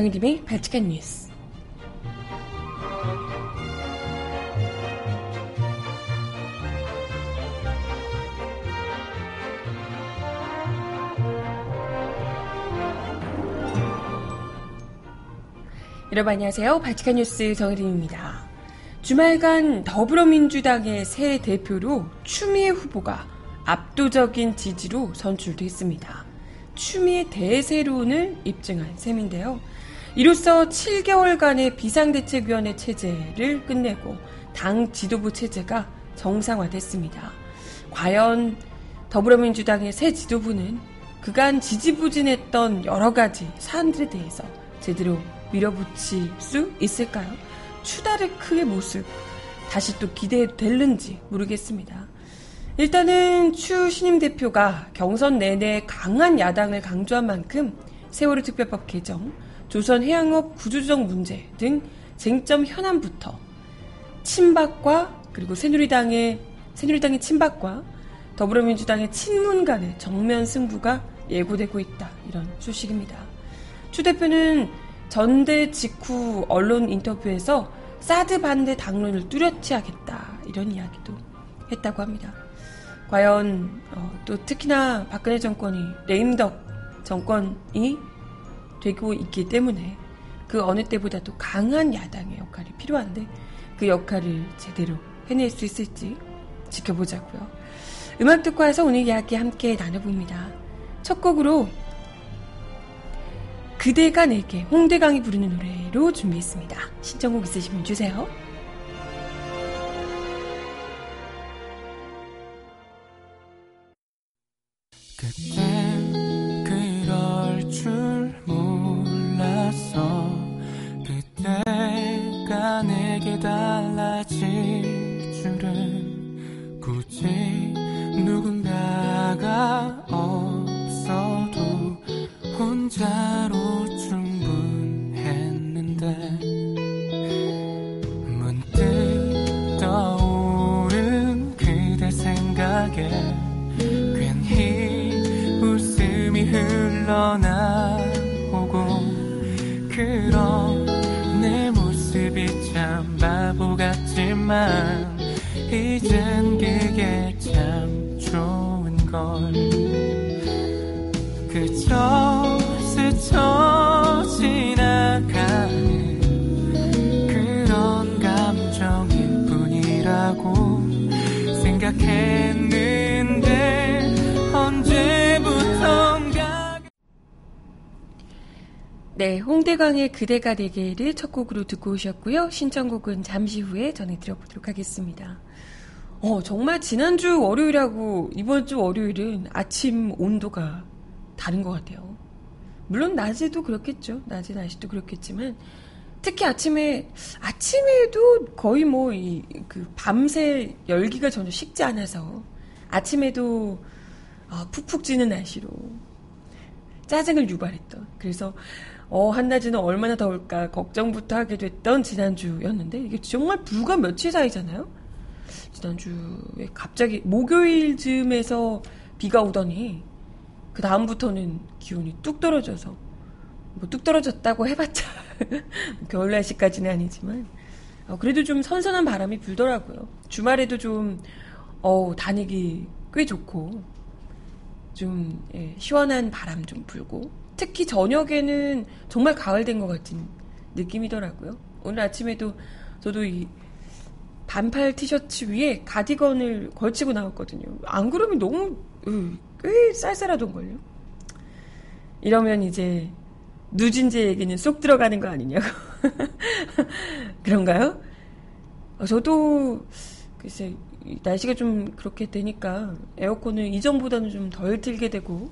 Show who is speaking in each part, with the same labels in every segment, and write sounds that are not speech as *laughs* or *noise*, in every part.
Speaker 1: 정희림의 발칙한 뉴스. 여러분 안녕하세요. 발칙한 뉴스 정혜림입니다. 주말간 더불어민주당의 새 대표로 추미애 후보가 압도적인 지지로 선출됐습니다. 추미애 대세론을 입증한 셈인데요. 이로써 7개월간의 비상대책위원회 체제를 끝내고 당 지도부 체제가 정상화됐습니다. 과연 더불어민주당의 새 지도부는 그간 지지부진했던 여러 가지 사안들에 대해서 제대로 밀어붙일 수 있을까요? 추다르크의 모습 다시 또 기대될는지 모르겠습니다. 일단은 추 신임 대표가 경선 내내 강한 야당을 강조한 만큼 세월호 특별법 개정, 조선 해양업 구조조정 문제 등 쟁점 현안부터 친박과 그리고 새누리당의 새누리당의 친박과 더불어민주당의 친문 간의 정면 승부가 예고되고 있다 이런 소식입니다. 추 대표는 전대 직후 언론 인터뷰에서 사드 반대 당론을 뚜렷이 하겠다 이런 이야기도 했다고 합니다. 과연 어, 또 특히나 박근혜 정권이 레임덕 정권이 되고 있기 때문에 그 어느 때보다도 강한 야당의 역할이 필요한데 그 역할을 제대로 해낼 수 있을지 지켜보자고요. 음악 듣고 와서 오늘 이야기 함께 나눠봅니다. 첫 곡으로 그대가 내게 홍대강이 부르는 노래로 준비했습니다. 신청곡 있으시면 주세요.
Speaker 2: 그땐 달라질 줄은 굳이 누군가가 없어도 혼자로 충분했는데 문득 떠오른 그대 생각에 괜히 웃음이 흘러나 같지만 이젠 그게 참 좋은 걸. 그저 스쳐
Speaker 1: 네, 홍대광의 그대가 내게를 첫 곡으로 듣고 오셨고요. 신청곡은 잠시 후에 전해드려보도록 하겠습니다. 어, 정말 지난주 월요일하고 이번 주 월요일은 아침 온도가 다른 것 같아요. 물론 낮에도 그렇겠죠. 낮에 날씨도 그렇겠지만 특히 아침에 아침에도 거의 뭐 이 그 밤새 열기가 전혀 식지 않아서 아침에도 아, 푹푹 찌는 날씨로 짜증을 유발했던 그래서 어 한낮에는 얼마나 더울까 걱정부터 하게 됐던 지난주였는데 이게 정말 불과 며칠 사이잖아요. 지난주에 갑자기 목요일 즈음에서 비가 오더니 그 다음부터는 기온이 뚝 떨어져서 뭐 뚝 떨어졌다고 해봤자 *laughs* 겨울 날씨까지는 아니지만 어, 그래도 좀 선선한 바람이 불더라고요. 주말에도 좀 어, 다니기 꽤 좋고 좀 예, 시원한 바람 좀 불고 특히 저녁에는 정말 가을 된 것 같은 느낌이더라고요. 오늘 아침에도 저도 이 반팔 티셔츠 위에 가디건을 걸치고 나왔거든요. 안 그러면 너무 으, 꽤 쌀쌀하던걸요. 이러면 이제 누진제 얘기는 쏙 들어가는 거 아니냐고. *laughs* 그런가요? 어, 저도 글쎄 날씨가 좀 그렇게 되니까 에어컨을 이전보다는 좀 덜 틀게 되고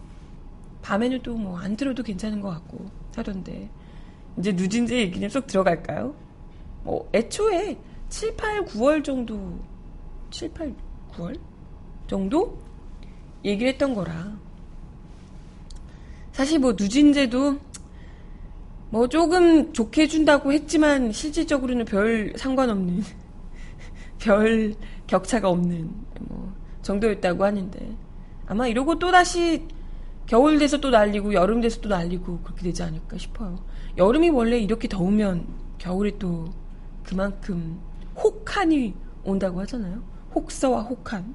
Speaker 1: 밤에는 또 뭐안 틀어도 괜찮은 것 같고 하던데. 이제 누진제 얘기는 쏙 들어갈까요? 뭐 애초에 7, 8, 9월 정도 7, 8, 9월 정도 얘기를 했던 거라. 사실 뭐 누진제도 뭐 조금 좋게 해준다고 했지만 실질적으로는 별 상관없는 *laughs* 별 격차가 없는 뭐 정도였다고 하는데. 아마 이러고 또 다시 겨울 돼서 또 날리고 여름 돼서 또 날리고 그렇게 되지 않을까 싶어요. 여름이 원래 이렇게 더우면 겨울이 또 그만큼 혹한이 온다고 하잖아요. 혹서와 혹한.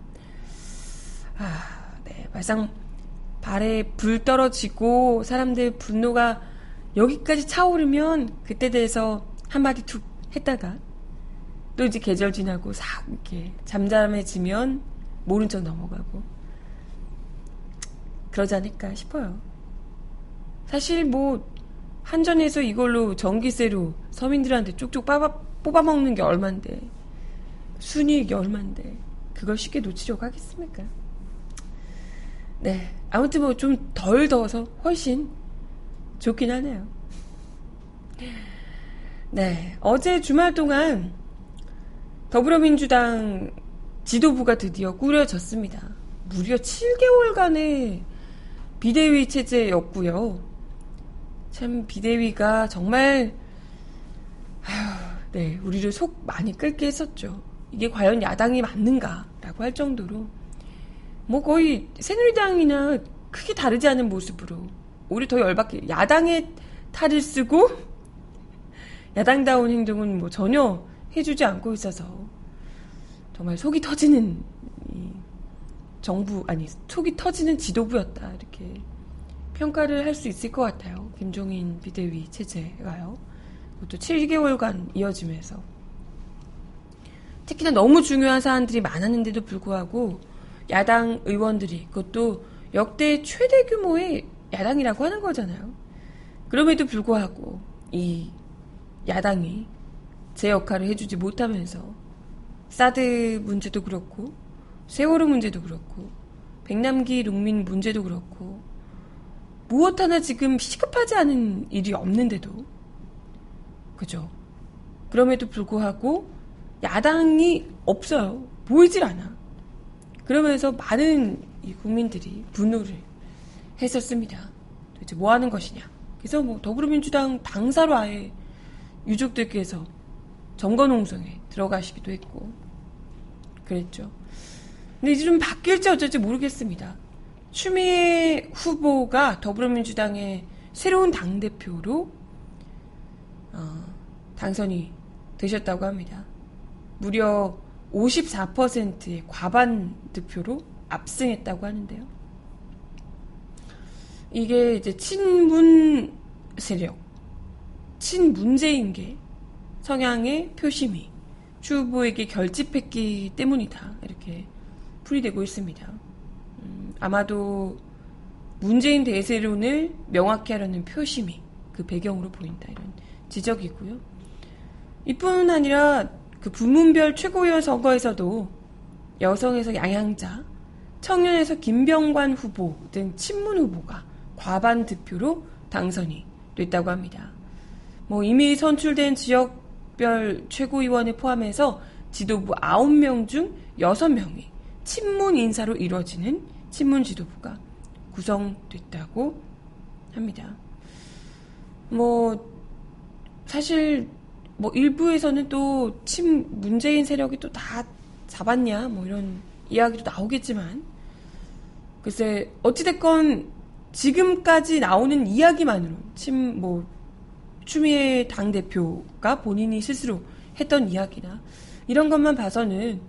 Speaker 1: 아, 네. 막상 발에 불 떨어지고 사람들 분노가 여기까지 차오르면 그때 대해서 한마디 툭 했다가 또 이제 계절 지나고 싹 이렇게 잠잠해지면 모른 척 넘어가고 그러지 않을까 싶어요. 사실 뭐 한전에서 이걸로 전기세로 서민들한테 쭉쭉 뽑아, 뽑아먹는 게 얼만데 순이익이 얼만데 그걸 쉽게 놓치려고 하겠습니까? 네 아무튼 뭐 좀 덜 더워서 훨씬 좋긴 하네요. 네 어제 주말 동안 더불어민주당 지도부가 드디어 꾸려졌습니다. 무려 7개월간의 비대위 체제였고요. 참 비대위가 정말 아휴, 네 우리를 속 많이 끓게 했었죠. 이게 과연 야당이 맞는가라고 할 정도로 뭐 거의 새누리당이나 크게 다르지 않은 모습으로 오히려 더 열받게 야당의 탈을 쓰고 *laughs* 야당다운 행동은 뭐 전혀 해주지 않고 있어서 정말 속이 터지는 정부 아니 속이 터지는 지도부였다 이렇게 평가를 할 수 있을 것 같아요. 김종인 비대위 체제가요. 그것도 7개월간 이어지면서 특히나 너무 중요한 사안들이 많았는데도 불구하고 야당 의원들이 그것도 역대 최대 규모의 야당이라고 하는 거잖아요. 그럼에도 불구하고 이 야당이 제 역할을 해주지 못하면서 사드 문제도 그렇고 세월호 문제도 그렇고 백남기 농민 문제도 그렇고 무엇 하나 지금 시급하지 않은 일이 없는데도 그죠? 그럼에도 불구하고 야당이 없어요. 보이질 않아. 그러면서 많은 국민들이 분노를 했었습니다. 도대체 뭐 하는 것이냐. 그래서 뭐 더불어민주당 당사로 아예 유족들께서 점거농성에 들어가시기도 했고 그랬죠. 근데 이제 좀 바뀔지 어쩔지 모르겠습니다. 추미애 후보가 더불어민주당의 새로운 당대표로 어, 당선이 되셨다고 합니다. 무려 54%의 과반 득표로 압승했다고 하는데요. 이게 이제 친문 세력, 친문재인계 성향의 표심이 추 후보에게 결집했기 때문이다. 이렇게 풀이되고 있습니다. 음, 아마도 문재인 대세론을 명확히 하려는 표심이 그 배경으로 보인다. 이런 지적이고요. 이뿐 아니라 그 부문별 최고위원 선거에서도 여성에서 양양자, 청년에서 김병관 후보 등 친문 후보가 과반 득표로 당선이 됐다고 합니다. 뭐 이미 선출된 지역별 최고위원을 포함해서 지도부 9명 중 6명이 친문 인사로 이루어지는 친문 지도부가 구성됐다고 합니다. 뭐 사실 뭐 일부에서는 또 친 문재인 세력이 또 다 잡았냐 뭐 이런 이야기도 나오겠지만 글쎄 어찌됐건 지금까지 나오는 이야기만으로 친 뭐 추미애 당 대표가 본인이 스스로 했던 이야기나 이런 것만 봐서는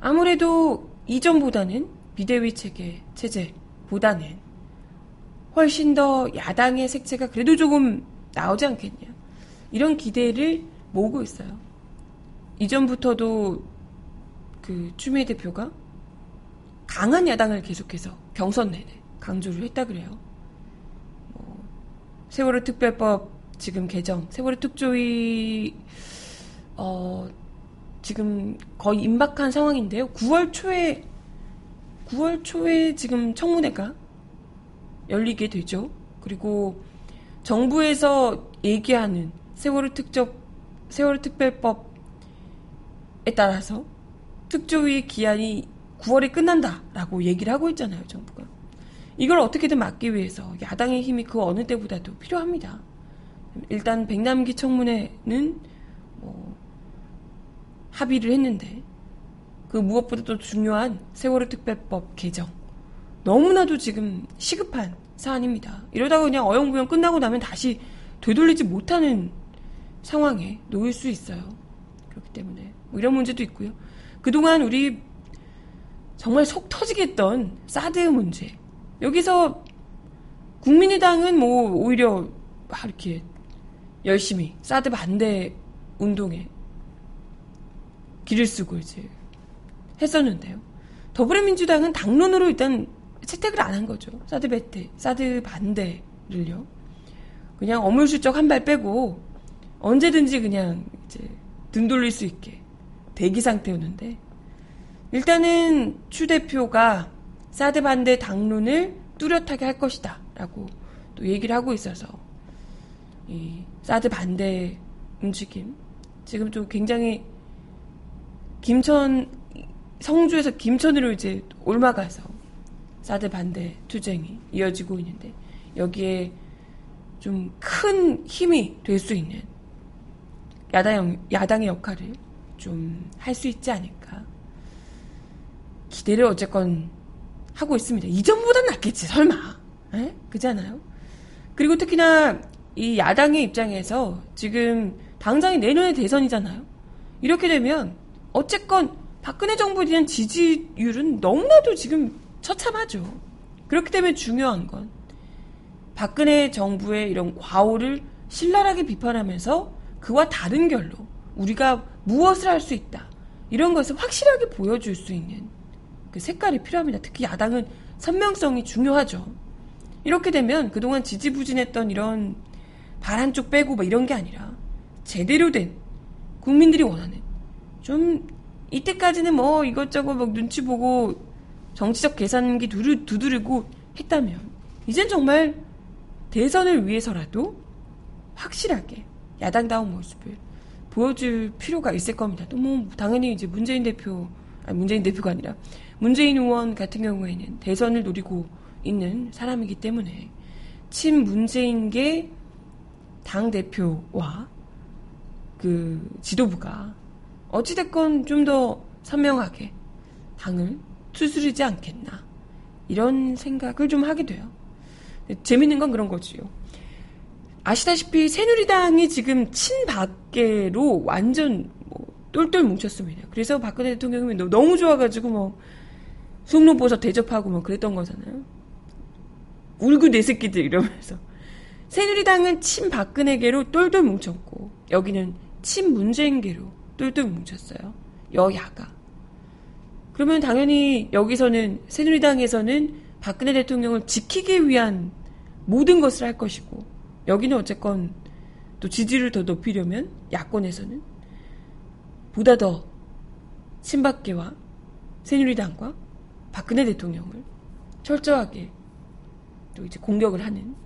Speaker 1: 아무래도 이전보다는 비대위 체계 체제보다는 훨씬 더 야당의 색채가 그래도 조금 나오지 않겠냐 이런 기대를 모으고 있어요. 이전부터도 그 추미애 대표가 강한 야당을 계속해서 경선 내내 강조를 했다 그래요. 뭐 세월호 특별법 지금 개정 세월호 특조위 어 지금 거의 임박한 상황인데요. 9월 초에 9월 초에 지금 청문회가 열리게 되죠. 그리고 정부에서 얘기하는 세월호 특적 세월호 특별법에 따라서 특조위 기한이 9월에 끝난다라고 얘기를 하고 있잖아요, 정부가. 이걸 어떻게든 막기 위해서 야당의 힘이 그 어느 때보다도 필요합니다. 일단 백남기 청문회는 뭐 합의를 했는데 그 무엇보다 도 중요한 세월호 특별법 개정 너무나도 지금 시급한 사안입니다. 이러다가 그냥 어영부영 끝나고 나면 다시 되돌리지 못하는 상황에 놓일 수 있어요. 그렇기 때문에 뭐 이런 문제도 있고요. 그동안 우리 정말 속 터지게 했던 사드 문제. 여기서 국민의당은 뭐 오히려 이렇게 열심히 사드 반대 운동에 길을 쓰고 이제 했었는데요. 더불어민주당은 당론으로 일단 채택을 안 한 거죠. 사드 배태, 사드 반대를요. 그냥 어물수적 한발 빼고 언제든지 그냥 이제 등 돌릴 수 있게 대기 상태였는데 일단은 추 대표가 사드 반대 당론을 뚜렷하게 할 것이다 라고 또 얘기를 하고 있어서 이 사드 반대 움직임 지금 좀 굉장히 김천 성주에서 김천으로 이제 올마가서 사드 반대 투쟁이 이어지고 있는데 여기에 좀 큰 힘이 될 수 있는 야당, 야당의 역할을 좀 할 수 있지 않을까. 기대를 어쨌건 하고 있습니다. 이전보단 낫겠지, 설마. 에? 그잖아요. 그리고 특히나 이 야당의 입장에서 지금 당장이 내년에 대선이잖아요. 이렇게 되면 어쨌건 박근혜 정부에 대한 지지율은 너무나도 지금 처참하죠. 그렇기 때문에 중요한 건 박근혜 정부의 이런 과오를 신랄하게 비판하면서 그와 다른 결로 우리가 무엇을 할 수 있다. 이런 것을 확실하게 보여줄 수 있는 그 색깔이 필요합니다. 특히 야당은 선명성이 중요하죠. 이렇게 되면 그동안 지지부진했던 이런 바란 쪽 빼고 뭐 이런 게 아니라 제대로 된 국민들이 원하는 좀 이때까지는 뭐 이것저것 막 눈치 보고 정치적 계산기 두루, 두드리고 했다면 이젠 정말 대선을 위해서라도 확실하게 야당다운 모습을 보여줄 필요가 있을 겁니다. 또 뭐 당연히 이제 문재인 대표 아니 문재인 대표가 아니라 문재인 의원 같은 경우에는 대선을 노리고 있는 사람이기 때문에 친 문재인계 당 대표와 그 지도부가 어찌됐건 좀 더 선명하게 당을 투스르지 않겠나. 이런 생각을 좀 하게 돼요. 재밌는 건 그런 거지요. 아시다시피 새누리당이 지금 친박계로 완전 뭐 똘똘 뭉쳤습니다. 그래서 박근혜 대통령이 너무 좋아가지고 뭐 송로버섯 대접하고 뭐 그랬던 거잖아요. 울고 내 새끼들 이러면서 새누리당은 친박근혜계로 똘똘 뭉쳤고 여기는 친문재인계로 똘똘 뭉쳤어요. 여야가. 그러면 당연히 여기서는 새누리당에서는 박근혜 대통령을 지키기 위한 모든 것을 할 것이고 여기는 어쨌건 또 지지를 더 높이려면 야권에서는 보다 더 친박계와 새누리당과 박근혜 대통령을 철저하게 또 이제 공격을 하는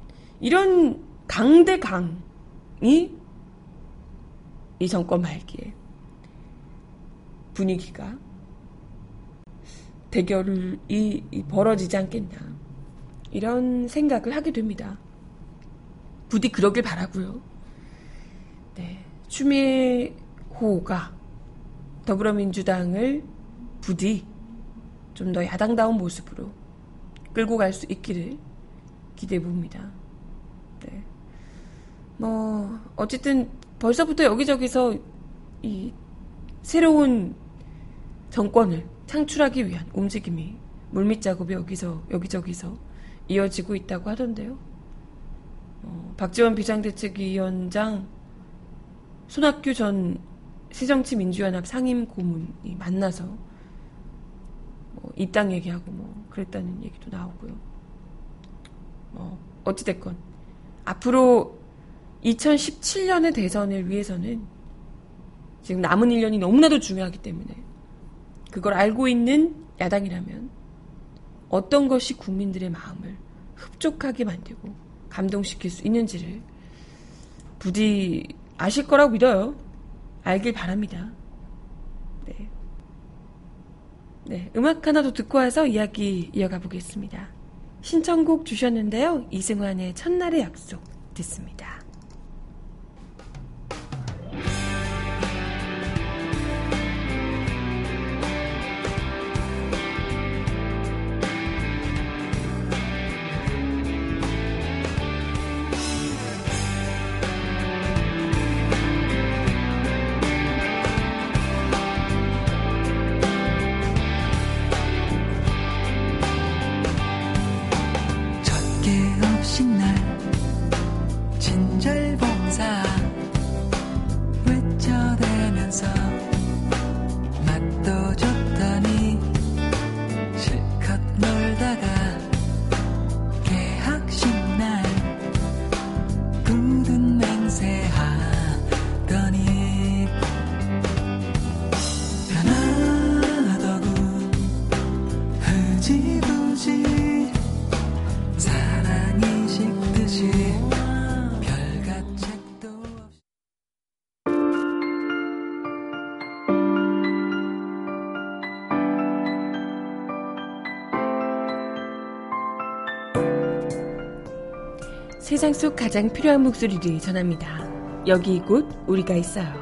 Speaker 1: 이런 강대강이 이 정권 말기에 분위기가 대결이 벌어지지 않겠냐 이런 생각을 하게 됩니다. 부디 그러길 바라고요. 네, 추미호가 더불어민주당을 부디 좀 더 야당다운 모습으로 끌고 갈 수 있기를 기대해 봅니다. 네. 뭐 어쨌든 벌써부터 여기저기서 이 새로운 정권을 창출하기 위한 움직임이 물밑 작업이 여기서 여기저기서 이어지고 있다고 하던데요. 어, 박지원 비상대책위원장 손학규 전 새정치 민주연합 상임 고문이 만나서 뭐 입당 얘기하고 뭐 그랬다는 얘기도 나오고요. 뭐 어찌됐건 앞으로 2017년의 대선을 위해서는 지금 남은 1년이 너무나도 중요하기 때문에 그걸 알고 있는 야당이라면 어떤 것이 국민들의 마음을 흡족하게 만들고 감동시킬 수 있는지를 부디 아실 거라고 믿어요. 알길 바랍니다. 네. 네. 음악 하나 더 듣고 와서 이야기 이어가 보겠습니다. 신청곡 주셨는데요. 이승환의 첫날의 약속 듣습니다. 세상 속 가장 필요한 목소리를 전합니다. 여기 곧 우리가 있어요.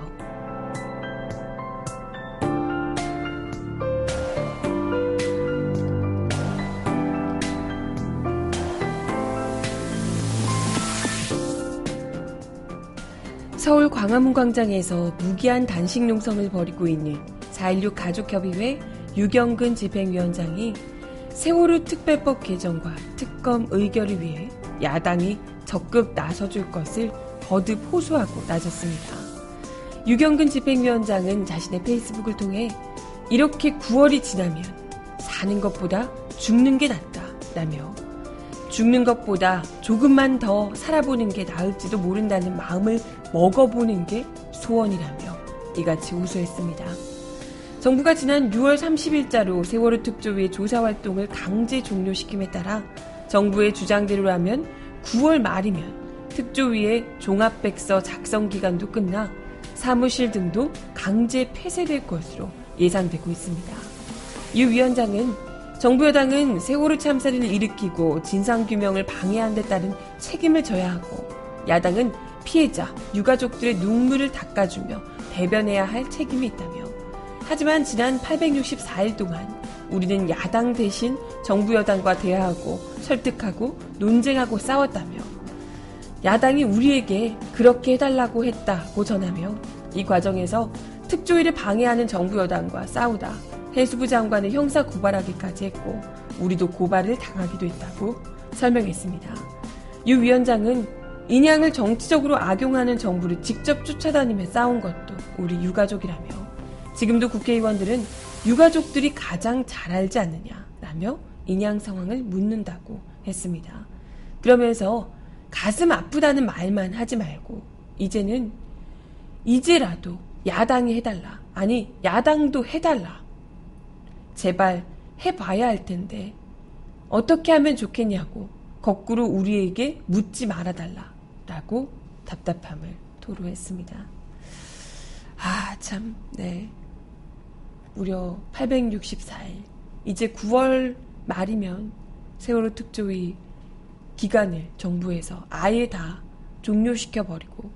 Speaker 1: 서울 광화문 광장에서 무기한 단식 농성을 벌이고 있는 4.16 가족협의회 유경근 집행위원장이 세월호 특별법 개정과 특검 의결을 위해 야당이 적극 나서줄 것을 거듭 호소하고 나섰습니다. 유경근 집행위원장은 자신의 페이스북을 통해 이렇게 9월이 지나면 사는 것보다 죽는 게 낫다 라며 죽는 것보다 조금만 더 살아보는 게 나을지도 모른다는 마음을 먹어보는 게 소원이라며 이같이 호소했습니다. 정부가 지난 6월 30일자로 세월호 특조위의 조사 활동을 강제 종료시킴에 따라 정부의 주장대로라면 9월 말이면 특조위의 종합백서 작성 기간도 끝나 사무실 등도 강제 폐쇄될 것으로 예상되고 있습니다. 유 위원장은 정부 여당은 세월호 참사를 일으키고 진상규명을 방해한 데 따른 책임을 져야 하고 야당은 피해자, 유가족들의 눈물을 닦아주며 대변해야 할 책임이 있다며 하지만 지난 864일 동안 우리는 야당 대신 정부 여당과 대화하고 설득하고 논쟁하고 싸웠다며 야당이 우리에게 그렇게 해달라고 했다고 전하며 이 과정에서 특조위를 방해하는 정부 여당과 싸우다 해수부 장관을 형사 고발하기까지 했고 우리도 고발을 당하기도 했다고 설명했습니다. 유 위원장은 인양을 정치적으로 악용하는 정부를 직접 쫓아다니며 싸운 것도 우리 유가족이라며 지금도 국회의원들은 유가족들이 가장 잘 알지 않느냐라며 인양 상황을 묻는다고 했습니다. 그러면서 가슴 아프다는 말만 하지 말고 이제는 이제라도 야당이 해달라. 아니 야당도 해달라. 제발 해봐야 할 텐데 어떻게 하면 좋겠냐고 거꾸로 우리에게 묻지 말아달라 라고 답답함을 토로했습니다. 아, 참, 네. 무려 864일. 이제 9월 말이면 세월호 특조위 기간을 정부에서 아예 다 종료시켜버리고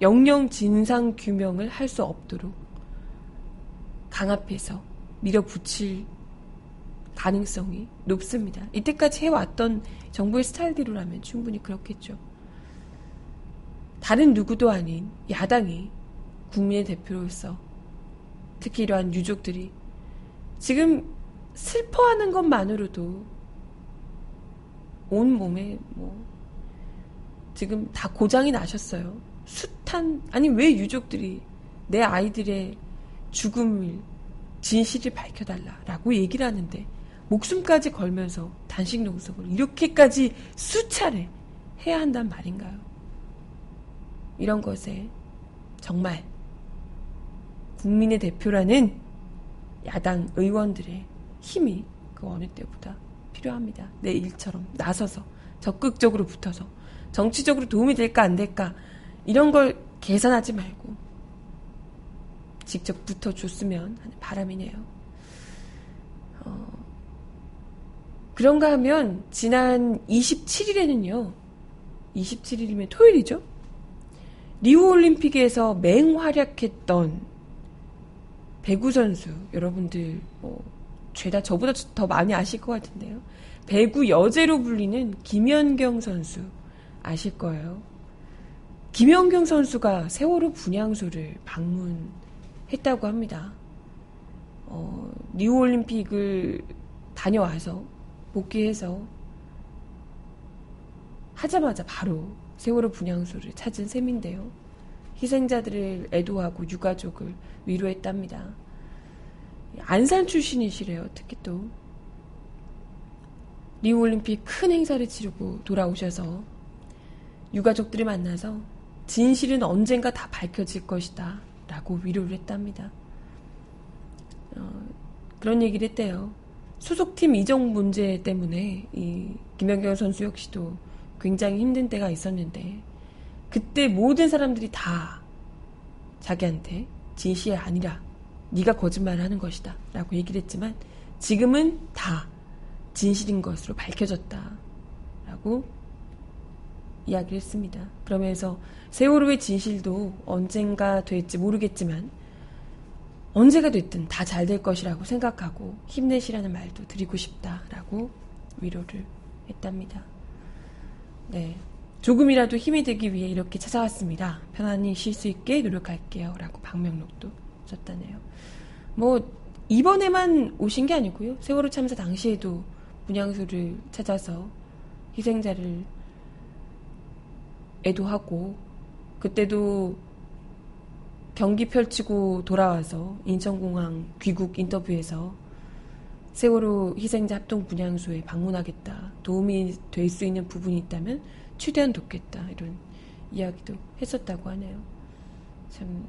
Speaker 1: 영영 진상 규명을 할 수 없도록 강압해서 밀어붙일 가능성이 높습니다. 이때까지 해왔던 정부의 스타일대로라면 충분히 그렇겠죠. 다른 누구도 아닌 야당이 국민의 대표로서 특히 이러한 유족들이 지금 슬퍼하는 것만으로도 온 몸에 뭐 지금 다 고장이 나셨어요. 숱한 아니 왜 유족들이 내 아이들의 죽음을 진실을 밝혀달라라고 얘기를 하는데 목숨까지 걸면서 단식 농성을 이렇게까지 수차례 해야 한단 말인가요? 이런 것에 정말 국민의 대표라는 야당 의원들의 힘이 그 어느 때보다 필요합니다. 내 일처럼 나서서 적극적으로 붙어서 정치적으로 도움이 될까 안 될까 이런 걸 계산하지 말고 직접 붙어줬으면 하는 바람이네요. 어, 그런가 하면 지난 27일에는요. 27일이면 토요일이죠. 리우 올림픽에서 맹활약했던 배구 선수 여러분들 뭐 죄다 저보다 더 많이 아실 것 같은데요. 배구 여제로 불리는 김연경 선수 아실 거예요. 김연경 선수가 세월호 분향소를 방문했다고 합니다. 어, 리우올림픽을 다녀와서 복귀해서 하자마자 바로 세월호 분향소를 찾은 셈인데요. 희생자들을 애도하고 유가족을 위로했답니다. 안산 출신이시래요, 특히 또. 리우 올림픽 큰 행사를 치르고 돌아오셔서 유가족들을 만나서 진실은 언젠가 다 밝혀질 것이다. 라고 위로를 했답니다. 어, 그런 얘기를 했대요. 소속팀 이적 문제 때문에 이 김연경 선수 역시도 굉장히 힘든 때가 있었는데 그때 모든 사람들이 다 자기한테 진실이 아니라 네가 거짓말을 하는 것이다 라고 얘기를 했지만 지금은 다 진실인 것으로 밝혀졌다 라고 이야기를 했습니다. 그러면서 세월호의 진실도 언젠가 될지 모르겠지만 언제가 됐든 다 잘 될 것이라고 생각하고 힘내시라는 말도 드리고 싶다라고 위로를 했답니다. 네. 조금이라도 힘이 되기 위해 이렇게 찾아왔습니다. 편안히 쉴 수 있게 노력할게요. 라고 방명록도 썼다네요. 뭐, 이번에만 오신 게 아니고요. 세월호 참사 당시에도 문양소를 찾아서 희생자를 애도하고, 그때도 경기 펼치고 돌아와서 인천공항 귀국 인터뷰에서 세월호 희생자 합동 분향소에 방문하겠다. 도움이 될 수 있는 부분이 있다면 최대한 돕겠다. 이런 이야기도 했었다고 하네요. 참,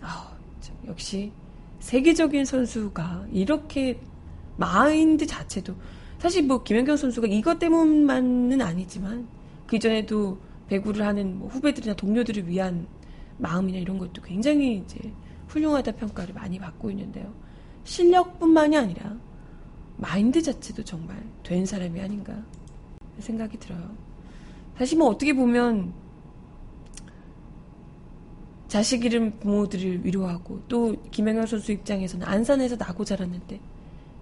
Speaker 1: 아, 참 역시 세계적인 선수가 이렇게 마인드 자체도 사실 뭐 김연경 선수가 이것 때문만은 아니지만 그 전에도 배구를 하는 뭐 후배들이나 동료들을 위한 마음이나 이런 것도 굉장히 이제 훌륭하다 평가를 많이 받고 있는데요. 실력뿐만이 아니라 마인드 자체도 정말 된 사람이 아닌가 생각이 들어요. 사실 뭐 어떻게 보면 자식 이름 부모들을 위로하고 또 김영현 선수 입장에서는 안산에서 나고 자랐는데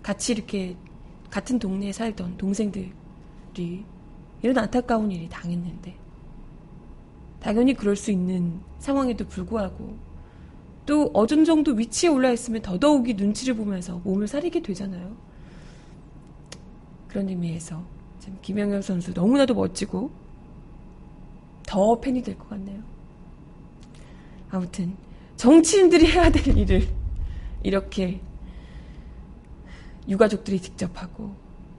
Speaker 1: 같이 이렇게 같은 동네에 살던 동생들이 이런 안타까운 일이 당했는데 당연히 그럴 수 있는 상황에도 불구하고 또 어느 정도 위치에 올라 있으면 더더욱이 눈치를 보면서 몸을 사리게 되잖아요. 그런 의미에서 참 김영현 선수 너무나도 멋지고 더 팬이 될 것 같네요. 아무튼 정치인들이 해야 될 일을 이렇게 유가족들이 직접 하고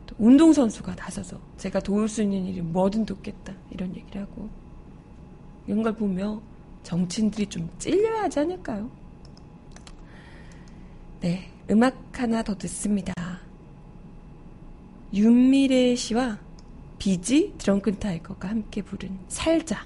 Speaker 1: 또 운동선수가 나서서 제가 도울 수 있는 일이 뭐든 돕겠다 이런 얘기를 하고 이런 걸 보며 정치인들이 좀 찔려야 하지 않을까요? 네, 음악 하나 더 듣습니다. 윤미래 씨와 비지 드렁큰 타이거가 함께 부른 살자.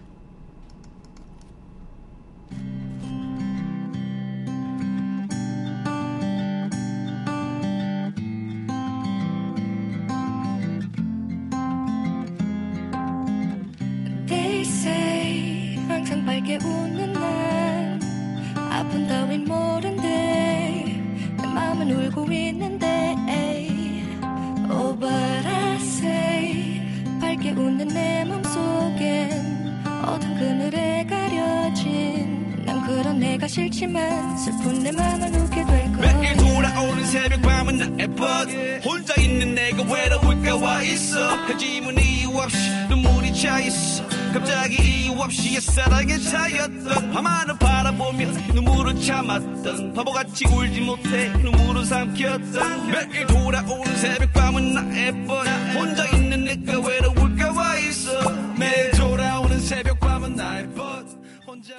Speaker 3: 사랑에 차였던 밤하늘 바라보며 눈물을 참았던 바보같이 울지 못해 눈물을 삼켰던 매일 돌아오는 새벽 밤은 나의 벗 혼자 있는 내가 외로울까 와 있어. 매일 돌아오는 새벽 밤은 나의 벗 혼자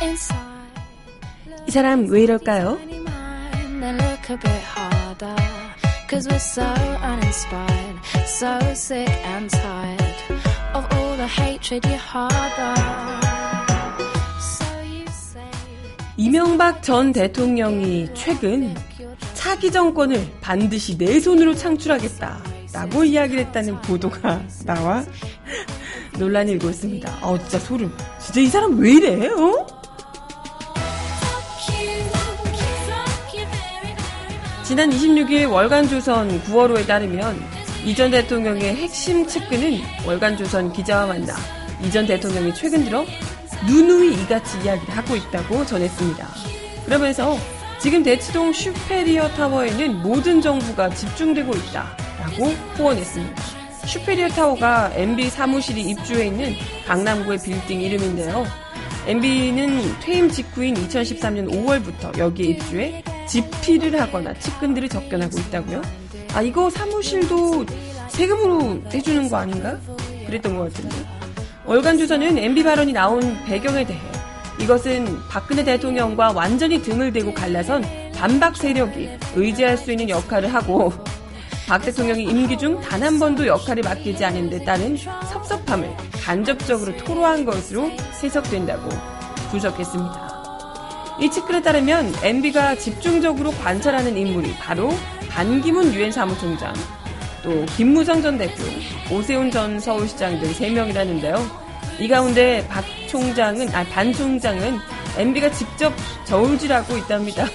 Speaker 4: inside
Speaker 1: 이 사람 왜 이럴까요?
Speaker 4: Look a bit harder. Cause we're so uninspired, so sick and tired of all the hatred you harbor. So you say,
Speaker 1: 이명박 전 대통령이 최근 차기 정권을 반드시 내 손으로 창출하겠다. 라고 이야기를 했다는 보도가 나와 논란이 일고 있습니다. 아, 진짜 소름. 진짜 이 사람 왜 이래? 어? 지난 26일 월간조선 9월호에 따르면 이 전 대통령의 핵심 측근은 월간조선 기자와 만나 이 전 대통령이 최근 들어 누누이 이같이 이야기를 하고 있다고 전했습니다. 그러면서 지금 대치동 슈페리어 타워에는 모든 정부가 집중되고 있다 라고 호언했습니다. 슈페리어 타워가 MB 사무실이 입주해 있는 강남구의 빌딩 이름인데요. MB는 퇴임 직후인 2013년 5월부터 여기에 입주해 집필을 하거나 측근들을 접견하고 있다고요? 아 이거 사무실도 세금으로 해주는 거 아닌가? 그랬던 것 같은데. 월간 조선은 MB 발언이 나온 배경에 대해 이것은 박근혜 대통령과 완전히 등을 대고 갈라선 반박 세력이 의지할 수 있는 역할을 하고 박 대통령이 임기 중 단 한 번도 역할을 맡기지 않은 데 따른 섭섭함을 간접적으로 토로한 것으로 해석된다고 분석했습니다. 이 측근에 따르면 MB가 집중적으로 관찰하는 인물이 바로 반기문 유엔 사무총장, 또 김무성 전 대표, 오세훈 전 서울시장 등 3명이라는데요. 이 가운데 박 총장은, 아, 반 총장은 MB가 직접 저울질하고 있답니다.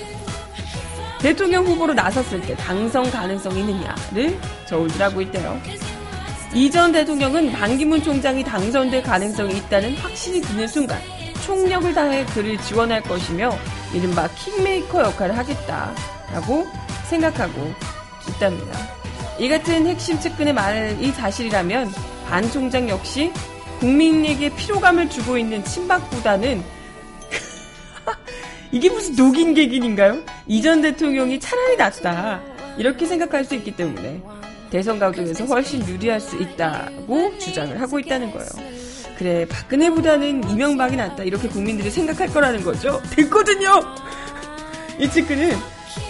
Speaker 1: *laughs* 대통령 후보로 나섰을 때 당선 가능성이 있느냐를 저울질하고 있대요. 이 전 대통령은 반기문 총장이 당선될 가능성이 있다는 확신이 드는 순간 총력을 다해 그를 지원할 것이며 이른바 킹메이커 역할을 하겠다라고 생각하고 있답니다. 이 같은 핵심 측근의 말이 사실이라면 반 총장 역시 국민에게 피로감을 주고 있는 친박보다는 *laughs* 이게 무슨 녹인 개긴인가요? 이전 대통령이 차라리 낫다. 이렇게 생각할 수 있기 때문에 대선 과정에서 훨씬 유리할 수 있다고 주장을 하고 있다는 거예요. 그래, 박근혜보다는 이명박이 낫다. 이렇게 국민들이 생각할 거라는 거죠. 됐거든요! 이 측근은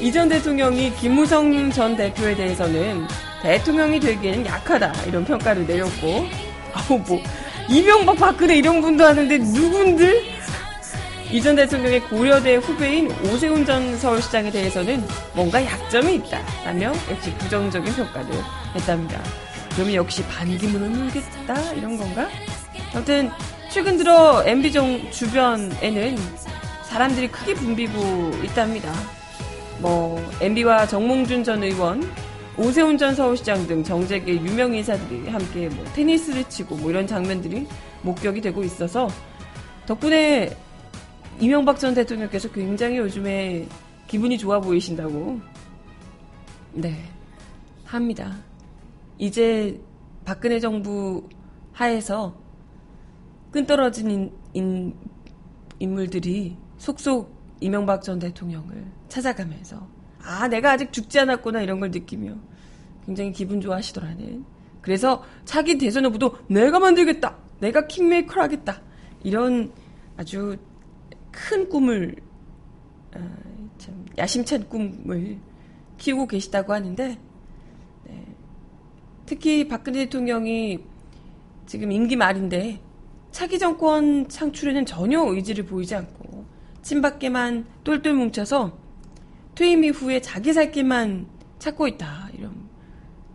Speaker 1: 이전 대통령이 김무성 전 대표에 대해서는 대통령이 되기에는 약하다. 이런 평가를 내렸고, 아우, 뭐, 이명박 박근혜 이런 분도 하는데 누군들? 이전 대통령의 고려대 후배인 오세훈 전 서울시장에 대해서는 뭔가 약점이 있다라며 역시 부정적인 평가를 했답니다. 그러면 역시 반기문을 물겠다 이런 건가? 아무튼 최근 들어 MB 정 주변에는 사람들이 크게 붐비고 있답니다. 뭐 MB와 정몽준 전 의원, 오세훈 전 서울시장 등 정재계 유명 인사들이 함께 뭐 테니스를 치고 뭐 이런 장면들이 목격이 되고 있어서 덕분에 이명박 전 대통령께서 굉장히 요즘에 기분이 좋아 보이신다고. 네. 합니다. 이제 박근혜 정부 하에서 끈떨어진 인, 인, 인물들이 속속 이명박 전 대통령을 찾아가면서 아, 내가 아직 죽지 않았구나 이런 걸 느끼며 굉장히 기분 좋아하시더라는. 그래서 차기 대선 후보도 내가 만들겠다. 내가 킹메이커를 하겠다. 이런 아주 큰 꿈을 어, 참 야심찬 꿈을 키우고 계시다고 하는데 네. 특히 박근혜 대통령이 지금 임기 말인데 차기 정권 창출에는 전혀 의지를 보이지 않고 친박계만 똘똘 뭉쳐서 퇴임 이후에 자기 살 길만 찾고 있다 이런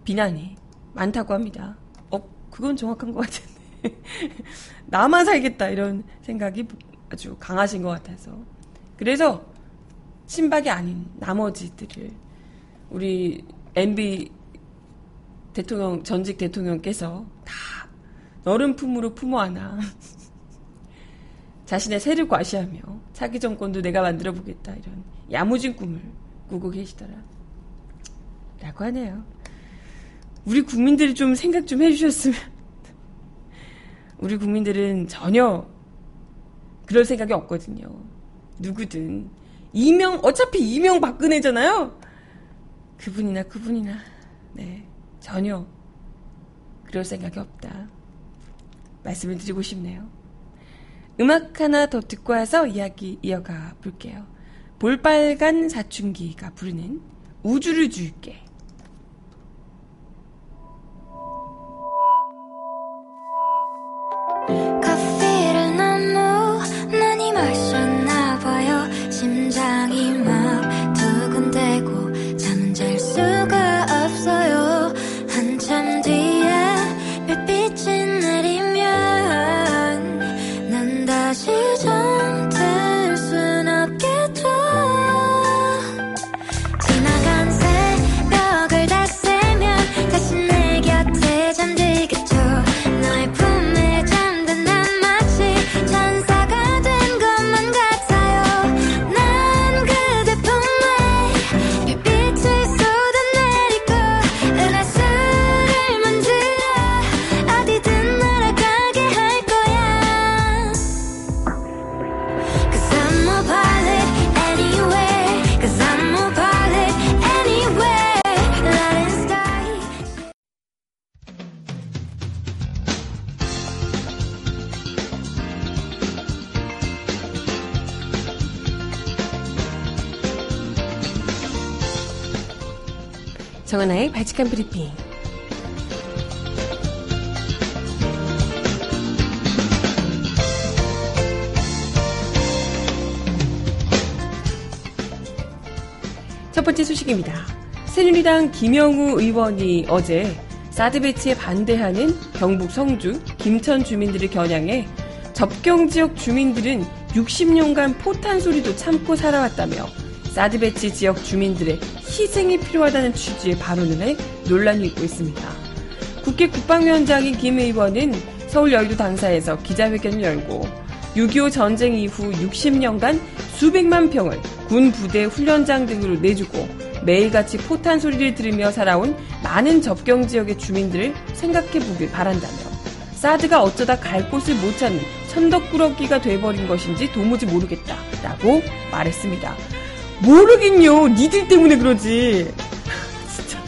Speaker 1: 비난이 많다고 합니다. 어 그건 정확한 것 같은데 *laughs* 나만 살겠다 이런 생각이 아주 강하신 것 같아서. 그래서 친박이 아닌 나머지들을 우리 MB 대통령, 전직 대통령께서 다 너른 품으로 품어 안아. *laughs* 자신의 새를 과시하며 차기 정권도 내가 만들어 보겠다. 이런 야무진 꿈을 꾸고 계시더라. 라고 하네요. 우리 국민들이 좀 생각 좀 해주셨으면. *laughs* 우리 국민들은 전혀 그럴 생각이 없거든요. 누구든. 이명, 어차피 이명 박근혜잖아요? 그분이나 그분이나, 네, 전혀 그럴 생각이 없다. 말씀을 드리고 싶네요. 음악 하나 더 듣고 와서 이야기 이어가 볼게요. 볼빨간 사춘기가 부르는 우주를 줄게. 정은아의 발칙한 브리핑. 첫 번째 소식입니다. 새누리당 김영우 의원이 어제 사드 배치에 반대하는 경북 성주, 김천 주민들을 겨냥해 접경 지역 주민들은 60년간 포탄 소리도 참고 살아왔다며 사드 배치 지역 주민들의 희생이 필요하다는 취지의 발언을 해 논란이 있고 있습니다. 국회 국방위원장인 김 의원은 서울 여의도 당사에서 기자회견을 열고 6.25 전쟁 이후 60년간 수백만 평을 군 부대 훈련장 등으로 내주고 매일같이 포탄 소리를 들으며 살아온 많은 접경 지역의 주민들을 생각해 보길 바란다며 사드가 어쩌다 갈 곳을 못 찾는 천덕꾸러기가 돼버린 것인지 도무지 모르겠다라고 말했습니다. 모르긴요. 니들 때문에 그러지. *laughs* 진짜.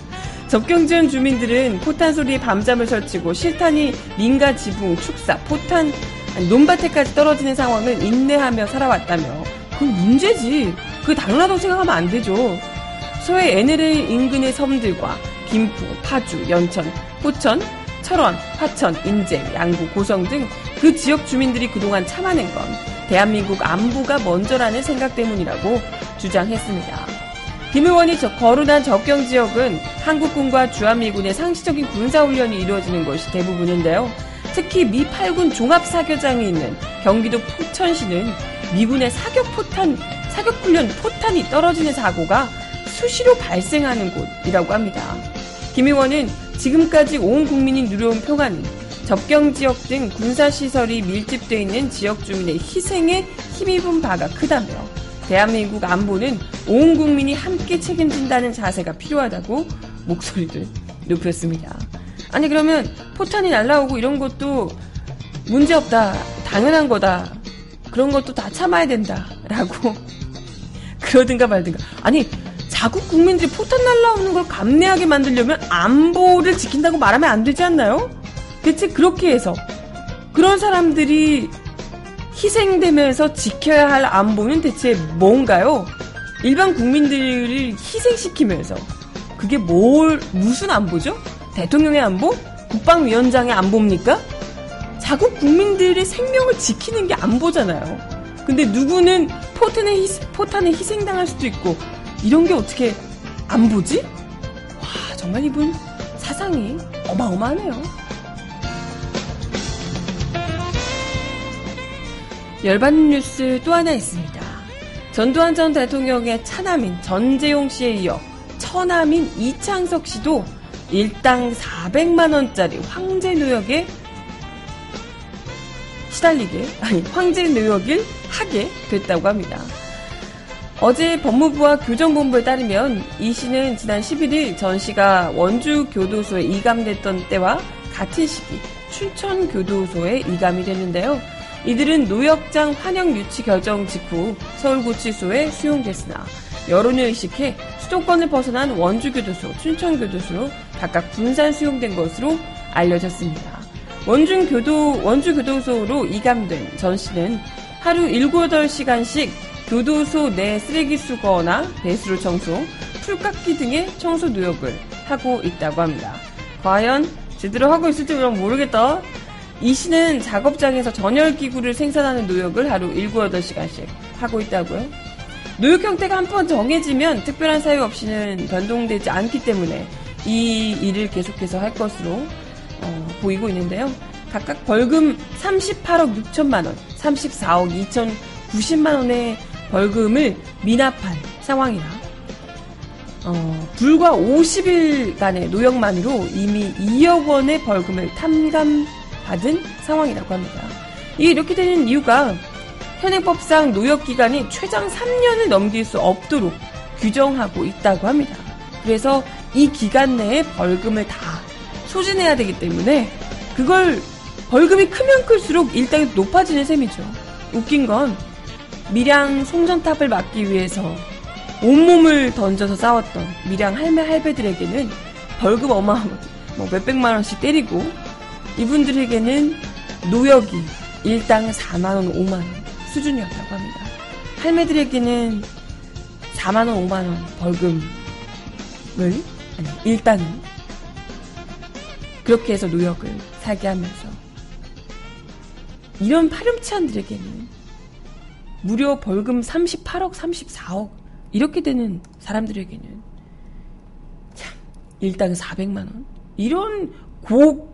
Speaker 1: 접경 지원 주민들은 포탄 소리에 밤잠을 설치고 실탄이 민가 지붕, 축사, 포탄 논밭에까지 떨어지는 상황을 인내하며 살아왔다며 그건 문제지. 그 당연하다고 생각하면 안 되죠. 서해 NLL 인근의 섬들과 김포, 파주, 연천, 포천, 철원, 화천, 인제, 양구, 고성 등 그 지역 주민들이 그동안 참아낸 건 대한민국 안보가 먼저라는 생각 때문이라고 주장했습니다. 김 의원이 거론한 접경 지역은 한국군과 주한미군의 상시적인 군사훈련이 이루어지는 것이 대부분인데요. 특히 미 8군 종합사격장이 있는 경기도 포천시는 미군의 사격포탄, 사격훈련 포탄이 떨어지는 사고가 수시로 발생하는 곳이라고 합니다. 김 의원은 지금까지 온 국민이 누려온 평화는 접경 지역 등 군사시설이 밀집되어 있는 지역 주민의 희생에 힘입은 바가 크다며 대한민국 안보는 온 국민이 함께 책임진다는 자세가 필요하다고 목소리를 높였습니다. 아니 그러면 포탄이 날라오고 이런 것도 문제 없다. 당연한 거다. 그런 것도 다 참아야 된다. 라고 *laughs* 그러든가 말든가. 아니 자국 국민들이 포탄 날라오는 걸 감내하게 만들려면 안보를 지킨다고 말하면 안 되지 않나요? 대체 그렇게 해서 그런 사람들이 희생되면서 지켜야 할 안보는 대체 뭔가요? 일반 국민들을 희생시키면서 그게 뭘 무슨 안보죠? 대통령의 안보? 국방위원장의 안보입니까? 자국 국민들의 생명을 지키는 게 안보잖아요. 근데 누구는 포탄에, 희, 포탄에 희생당할 수도 있고 이런 게 어떻게 안보지? 와 정말 이분 사상이 어마어마하네요. 열받는 뉴스 또 하나 있습니다. 전두환 전 대통령의 차남인 전재용 씨에 이어 처남인 이창석 씨도 일당 400만 원짜리 황제 노역에 시달리게, 아니, 황제 노역을 하게 됐다고 합니다. 어제 법무부와 교정본부에 따르면 이 씨는 지난 11일 전 씨가 원주 교도소에 이감됐던 때와 같은 시기 춘천 교도소에 이감이 됐는데요. 이들은 노역장 환영 유치 결정 직후 서울구치소에 수용됐으나 여론을 의식해 수도권을 벗어난 원주교도소, 춘천교도소로 각각 분산 수용된 것으로 알려졌습니다. 원주교도, 원주교도소로 이감된 전 씨는 하루 7, 8시간씩 교도소 내 쓰레기 수거나 배수로 청소, 풀깎기 등의 청소 노역을 하고 있다고 합니다. 과연 제대로 하고 있을지 모르겠다. 이 씨는 작업장에서 전열기구를 생산하는 노역을 하루 7, 8시간씩 하고 있다고요. 노역 형태가 한 번 정해지면 특별한 사유 없이는 변동되지 않기 때문에 이 일을 계속해서 할 것으로 어, 보이고 있는데요. 각각 벌금 38억 6천만 원, 34억 2천 90만 원의 벌금을 미납한 상황이라 어, 불과 50일간의 노역만으로 이미 2억 원의 벌금을 탐감 받은 상황이라고 합니다. 이게 이렇게 되는 이유가 현행법상 노역 기간이 최장 3년을 넘길 수 없도록 규정하고 있다고 합니다. 그래서 이 기간 내에 벌금을 다 소진해야 되기 때문에 그걸 벌금이 크면 클수록 일당이 높아지는 셈이죠. 웃긴 건 밀양 송전탑을 막기 위해서 온몸을 던져서 싸웠던 밀양 할매 할배들에게는 벌금 어마어마 뭐 몇백만 원씩 때리고 이분들에게는 노역이 일당 4만원, 5만원 수준이었다고 합니다. 할매들에게는 4만원, 5만원 벌금을, 아니, 일단은 그렇게 해서 노역을 살게 하면서 이런 파렴치한들에게는 무려 벌금 38억, 34억 이렇게 되는 사람들에게는 참 일당 400만 원 이런 고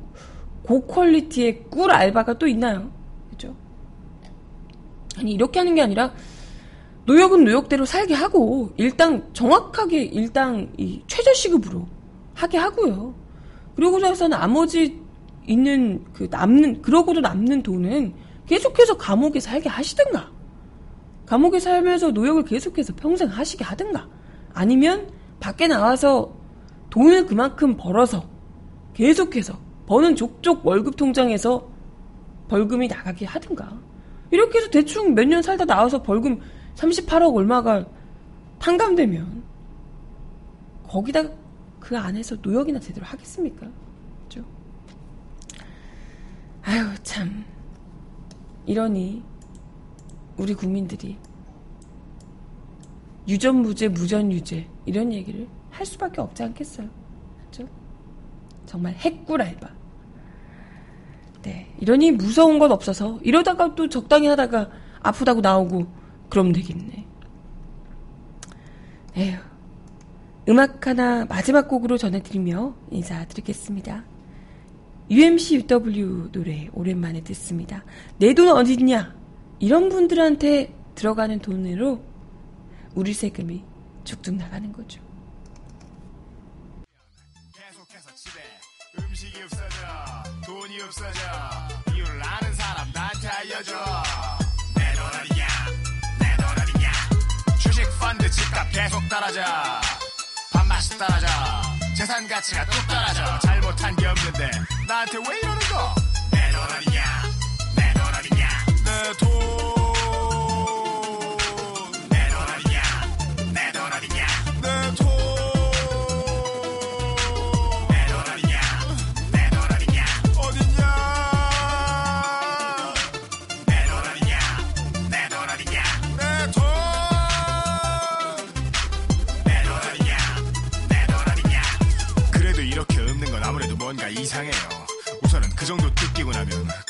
Speaker 1: 고퀄리티의 꿀 알바가 또 있나요? 그죠? 아니 이렇게 하는 게 아니라 노역은 노역대로 살게 하고 일당 정확하게 일당 이 최저시급으로 하게 하고요. 그러고 나서 나머지 있는 그 남는 그러고도 남는 돈은 계속해서 감옥에 살게 하시든가 감옥에 살면서 노역을 계속해서 평생 하시게 하든가 아니면 밖에 나와서 돈을 그만큼 벌어서 계속해서 버는 족족 월급 통장에서 벌금이 나가게 하든가 이렇게 해서 대충 몇 년 살다 나와서 벌금 38억 얼마가 탕감되면 거기다 그 안에서 노역이나 제대로 하겠습니까? 그죠? 아유 참 이러니 우리 국민들이 유전무죄 무전유죄 이런 얘기를 할 수밖에 없지 않겠어요. 그죠? 정말 핵꿀 알바. 네, 이러니 무서운 건 없어서 이러다가 또 적당히 하다가 아프다고 나오고 그럼 되겠네. 에휴. 음악 하나 마지막 곡으로 전해드리며 인사드리겠습니다. UMC UW 노래 오랜만에 듣습니다. 내 돈 어딨냐? 이런 분들한테 들어가는 돈으로 우리 세금이 쭉쭉 나가는 거죠.
Speaker 5: 없어져. 이유를 아는 사람 나한테 알려줘. 내돈 어디냐 내돈 어디냐 주식 펀드 집값 계속 떨어져 밥맛이 떨어져 재산 가치가 뚝 떨어져 잘못한 게 없는데 나한테 왜 이러는 거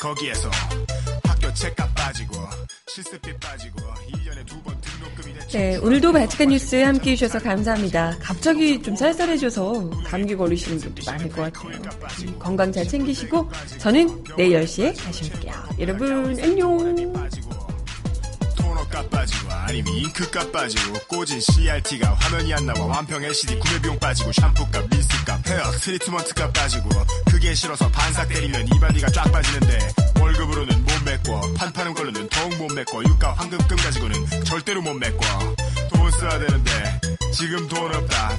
Speaker 5: 거기에서 학교 책값 빠지고 실습비 빠지고 1년에 두 번 등록금이
Speaker 1: 네, 오늘도 바치칸 뉴스 함께 해주셔서 감사합니다. 갑자기 좀 쌀쌀해져서 감기 걸리시는 분도 많을 것 같아요. 음, 건강 잘 챙기시고 저는 내일 10시에 다시 올게요. 여러분 안녕.
Speaker 5: 아니면 잉크값 빠지고 꽂은 CRT가 화면이 안 나와 완평 LCD 구매 비용 빠지고 샴푸값 린스값 헤어 트리트먼트값 빠지고 그게 싫어서 반삭 때리면 이발비가 쫙 빠지는데 월급으로는 못 메꿔 판 파는 걸로는 더욱 못 메꿔 유가 황금금 가지고는 절대로 못 메꿔. 돈 써야 되는데 지금 돈 없다